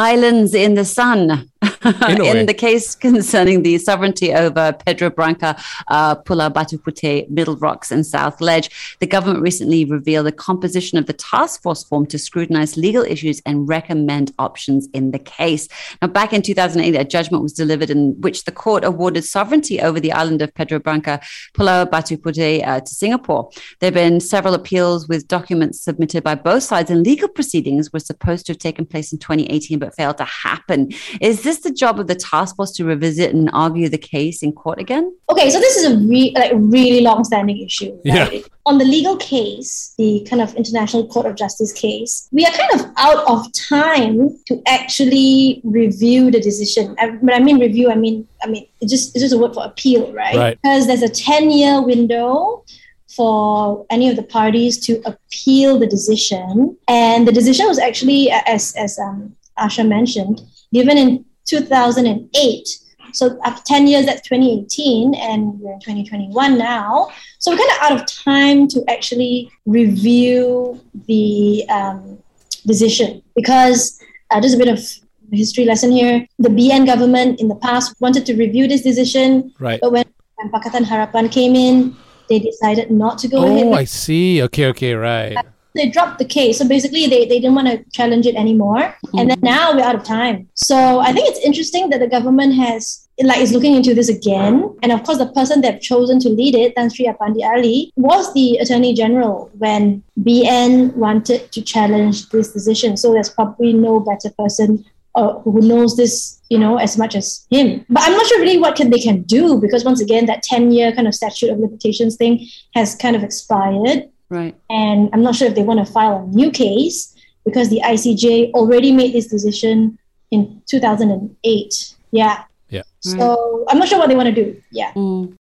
Islands in the Sun. In, in the case concerning the sovereignty over Pedro Branca, uh, Pulau Batu Puteh, Middle Rocks, and South Ledge, the government recently revealed the composition of the task force formed to scrutinize legal issues and recommend options in the case. Now, back in 2008, a judgment was delivered in which the court awarded sovereignty over the island of Pedro Branca, Pulau Batu Puteh, uh, to Singapore. There have been several appeals with documents submitted by both sides, and legal proceedings were supposed to have taken place in 2018 but failed to happen. Is this the job of the task force to revisit and argue the case in court again? Okay, so this is a re- like really long-standing issue. Yeah. On the legal case, the kind of International Court of Justice case, we are kind of out of time to actually review the decision. I, when I mean review, I mean I mean it's just it's just a word for appeal, right? Right. Because there's a ten-year window for any of the parties to appeal the decision, and the decision was actually, as as um, Asha mentioned, given in 2008. So after 10 years, that's 2018, and we're in 2021 now. So we're kind of out of time to actually review the um, decision because uh, just a bit of history lesson here. The BN government in the past wanted to review this decision, Right. but when, when Pakatan Harapan came in, they decided not to go ahead. Oh, I see. Okay, okay, right. They dropped the case. So basically, they, they didn't want to challenge it anymore. And then now we're out of time. So I think it's interesting that the government has like is looking into this again. And of course, the person they've chosen to lead it, Tan Sri Apandi Ali, was the Attorney General when BN wanted to challenge this decision. So there's probably no better person uh, who knows this, you know, as much as him. But I'm not sure really what can they can do because once again, that 10 year kind of statute of limitations thing has kind of expired. Right. And I'm not sure if they want to file a new case because the ICJ already made this decision in 2008. Yeah. Yeah. So I'm not sure what they want to do. Yeah. Mm.